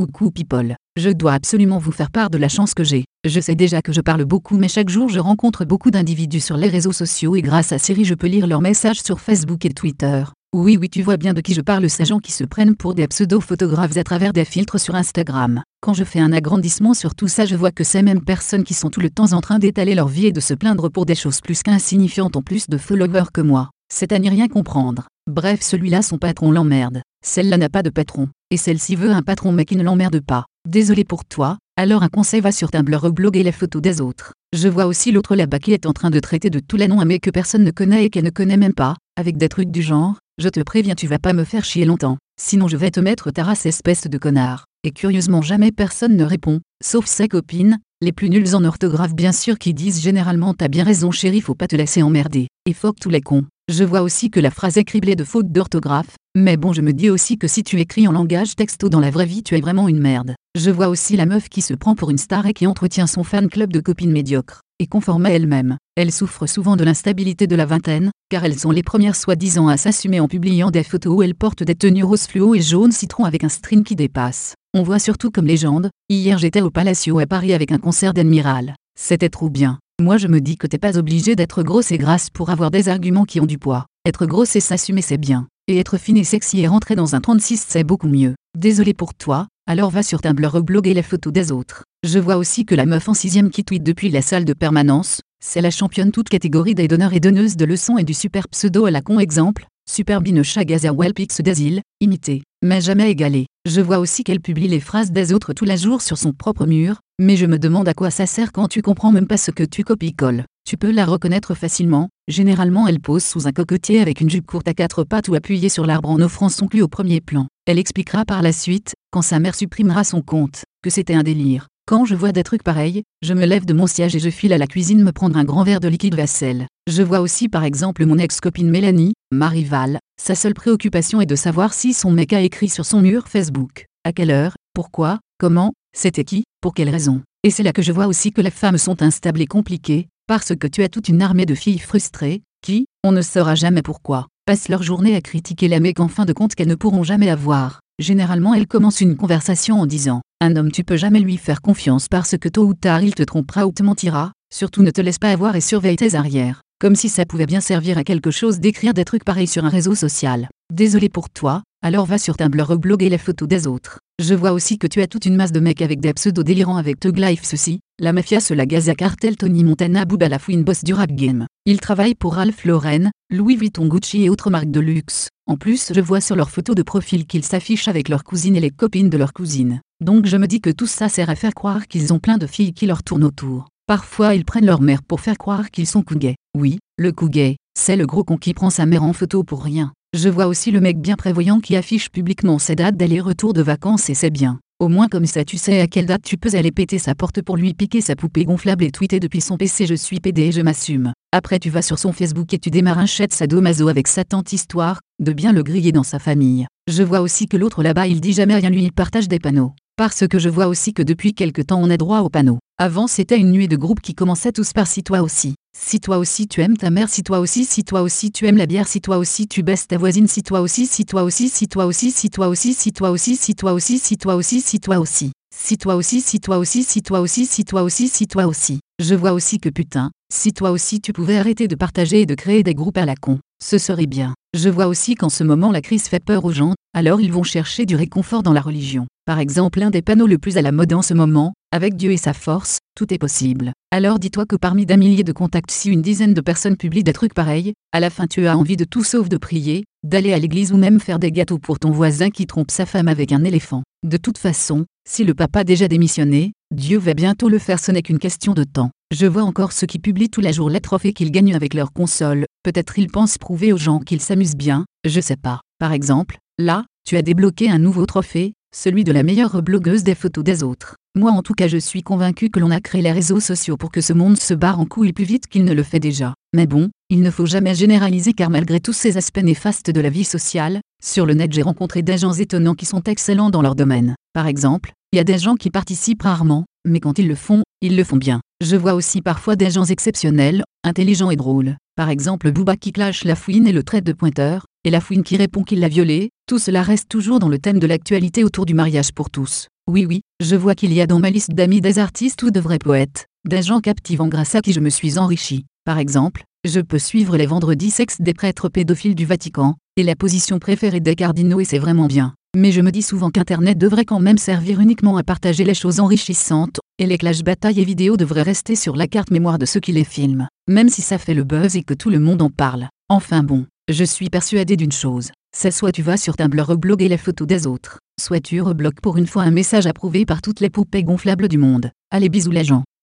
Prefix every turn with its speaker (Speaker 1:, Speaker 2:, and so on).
Speaker 1: Coucou people, je dois absolument vous faire part de la chance que j'ai. Je sais déjà que je parle beaucoup mais chaque jour je rencontre beaucoup d'individus sur les réseaux sociaux et grâce à Siri je peux lire leurs messages sur Facebook et Twitter. Oui oui tu vois bien de qui je parle ces gens qui se prennent pour des pseudo-photographes à travers des filtres sur Instagram. Quand je fais un agrandissement sur tout ça je vois que ces mêmes personnes qui sont tout le temps en train d'étaler leur vie et de se plaindre pour des choses plus qu'insignifiantes ont plus de followers que moi. C'est à n'y rien comprendre. Bref celui-là son patron l'emmerde. Celle-là n'a pas de patron. Et celle-ci veut un patron mais qui ne l'emmerde pas. Désolé pour toi, alors un conseil va sur Tumblr rebloguer les photos des autres. Je vois aussi l'autre là-bas qui est en train de traiter de tous les noms mec que personne ne connaît et qu'elle ne connaît même pas, avec des trucs du genre, je te préviens tu vas pas me faire chier longtemps, sinon je vais te mettre ta race espèce de connard. Et curieusement jamais personne ne répond, sauf ses copines, les plus nulles en orthographe bien sûr qui disent généralement t'as bien raison chérie faut pas te laisser emmerder, et fuck tous les cons. Je vois aussi que la phrase est criblée de fautes d'orthographe, mais bon je me dis aussi que si tu écris en langage texto dans la vraie vie tu es vraiment une merde. Je vois aussi la meuf qui se prend pour une star et qui entretient son fan club de copines médiocres, et conforme à elle-même. Elle souffre souvent de l'instabilité de la vingtaine, car elles sont les premières soi-disant à s'assumer en publiant des photos où elles portent des tenues rose fluo et jaune citron avec un string qui dépasse. On voit surtout comme légende, hier j'étais au Palacio à Paris avec un concert d'Admiral. C'était trop bien. Moi je me dis que t'es pas obligé d'être grosse et grasse pour avoir des arguments qui ont du poids. Être grosse et s'assumer c'est bien. Et être fine et sexy et rentrer dans un 36 c'est beaucoup mieux. Désolé pour toi, alors va sur Tumblr rebloguer les photos des autres. Je vois aussi que la meuf en sixième qui tweet depuis la salle de permanence, c'est la championne toute catégorie des donneurs et donneuses de leçons et du super pseudo à la con exemple, super binocha Welpix d'asile, imité, mais jamais égalé. Je vois aussi qu'elle publie les phrases des autres tous les jours sur son propre mur, mais je me demande à quoi ça sert quand tu comprends même pas ce que tu copies-colles. Tu peux la reconnaître facilement, généralement elle pose sous un cocotier avec une jupe courte à quatre pattes ou appuyée sur l'arbre en offrant son cul au premier plan. Elle expliquera par la suite, quand sa mère supprimera son compte, que c'était un délire. Quand je vois des trucs pareils, je me lève de mon siège et je file à la cuisine me prendre un grand verre de liquide vaisselle. Je vois aussi par exemple mon ex-copine Mélanie, ma rivale, sa seule préoccupation est de savoir si son mec a écrit sur son mur Facebook. À quelle heure, pourquoi, comment, c'était qui, pour quelle raison. Et c'est là que je vois aussi que les femmes sont instables et compliquées, parce que tu as toute une armée de filles frustrées, qui, on ne saura jamais pourquoi, passent leur journée à critiquer la mec en fin de compte qu'elles ne pourront jamais avoir. Généralement elles commencent une conversation en disant un homme tu peux jamais lui faire confiance parce que tôt ou tard il te trompera ou te mentira, surtout ne te laisse pas avoir et surveille tes arrières. Comme si ça pouvait bien servir à quelque chose d'écrire des trucs pareils sur un réseau social. Désolé pour toi, alors va sur Tumblr rebloguer les photos des autres. Je vois aussi que tu as toute une masse de mecs avec des pseudos délirants avec Tug Life ceci, la mafia se la Gaza Cartel Tony Montana Booba la fouine boss du rap game. Ils travaillent pour Ralph Lauren, Louis Vuitton Gucci et autres marques de luxe. En plus je vois sur leurs photos de profil qu'ils s'affichent avec leurs cousines et les copines de leurs cousines. Donc je me dis que tout ça sert à faire croire qu'ils ont plein de filles qui leur tournent autour. Parfois ils prennent leur mère pour faire croire qu'ils sont cougais. Oui, le couguet, c'est le gros con qui prend sa mère en photo pour rien. Je vois aussi le mec bien prévoyant qui affiche publiquement ses dates d'aller-retour de vacances et c'est bien. Au moins comme ça tu sais à quelle date tu peux aller péter sa porte pour lui piquer sa poupée gonflable et tweeter depuis son PC je suis pédé et je m'assume. Après tu vas sur son Facebook et tu démarres un chat sadomaso avec sa tante histoire, de bien le griller dans sa famille. Je vois aussi que l'autre là-bas il dit jamais rien lui il partage des panneaux. Parce que je vois aussi que depuis quelque temps on a droit aux panneaux. Avant c'était une nuée de groupes qui commençaient tous par si toi aussi. Si toi aussi tu aimes ta mère, si toi aussi, si toi aussi tu aimes la bière, si toi aussi tu baisses ta voisine, si toi aussi, si toi aussi, si toi aussi, si toi aussi, si toi aussi, si toi aussi, si toi aussi, si toi aussi. Si toi aussi, si toi aussi, si toi aussi, si toi aussi, si toi aussi. Je vois aussi que putain, si toi aussi tu pouvais arrêter de partager et de créer des groupes à la con, ce serait bien. Je vois aussi qu'en ce moment la crise fait peur aux gens, alors ils vont chercher du réconfort dans la religion. Par exemple un des panneaux le plus à la mode en ce moment, avec Dieu et sa force, tout est possible. Alors dis-toi que parmi d'un millier de contacts si une dizaine de personnes publient des trucs pareils, à la fin tu as envie de tout sauf de prier, d'aller à l'église ou même faire des gâteaux pour ton voisin qui trompe sa femme avec un éléphant. De toute façon, si le papa déjà démissionné, Dieu va bientôt le faire ce n'est qu'une question de temps. Je vois encore ceux qui publient tous les jours les trophées qu'ils gagnent avec leur console, peut-être ils pensent prouver aux gens qu'ils s'amusent bien, je sais pas. Par exemple, là, tu as débloqué un nouveau trophée, celui de la meilleure blogueuse des photos des autres. Moi en tout cas je suis convaincu que l'on a créé les réseaux sociaux pour que ce monde se barre en couille plus vite qu'il ne le fait déjà. Mais bon, il ne faut jamais généraliser car malgré tous ces aspects néfastes de la vie sociale, sur le net j'ai rencontré des gens étonnants qui sont excellents dans leur domaine. Par exemple, il y a des gens qui participent rarement, mais quand ils le font, ils le font bien. Je vois aussi parfois des gens exceptionnels, intelligents et drôles. Par exemple Booba qui clash la fouine et le traite de pointeur, et la fouine qui répond qu'il l'a violé, tout cela reste toujours dans le thème de l'actualité autour du mariage pour tous. Oui oui, je vois qu'il y a dans ma liste d'amis des artistes ou de vrais poètes, des gens captivants grâce à qui je me suis enrichi. Par exemple, je peux suivre les vendredis sexes des prêtres pédophiles du Vatican, et la position préférée des cardinaux et c'est vraiment bien. Mais je me dis souvent qu'Internet devrait quand même servir uniquement à partager les choses enrichissantes, et les clashs batailles et vidéos devraient rester sur la carte mémoire de ceux qui les filment, même si ça fait le buzz et que tout le monde en parle. Enfin bon, je suis persuadé d'une chose, c'est soit tu vas sur Tumblr rebloguer les photos des autres, soit tu rebloques pour une fois un message approuvé par toutes les poupées gonflables du monde. Allez bisous les gens.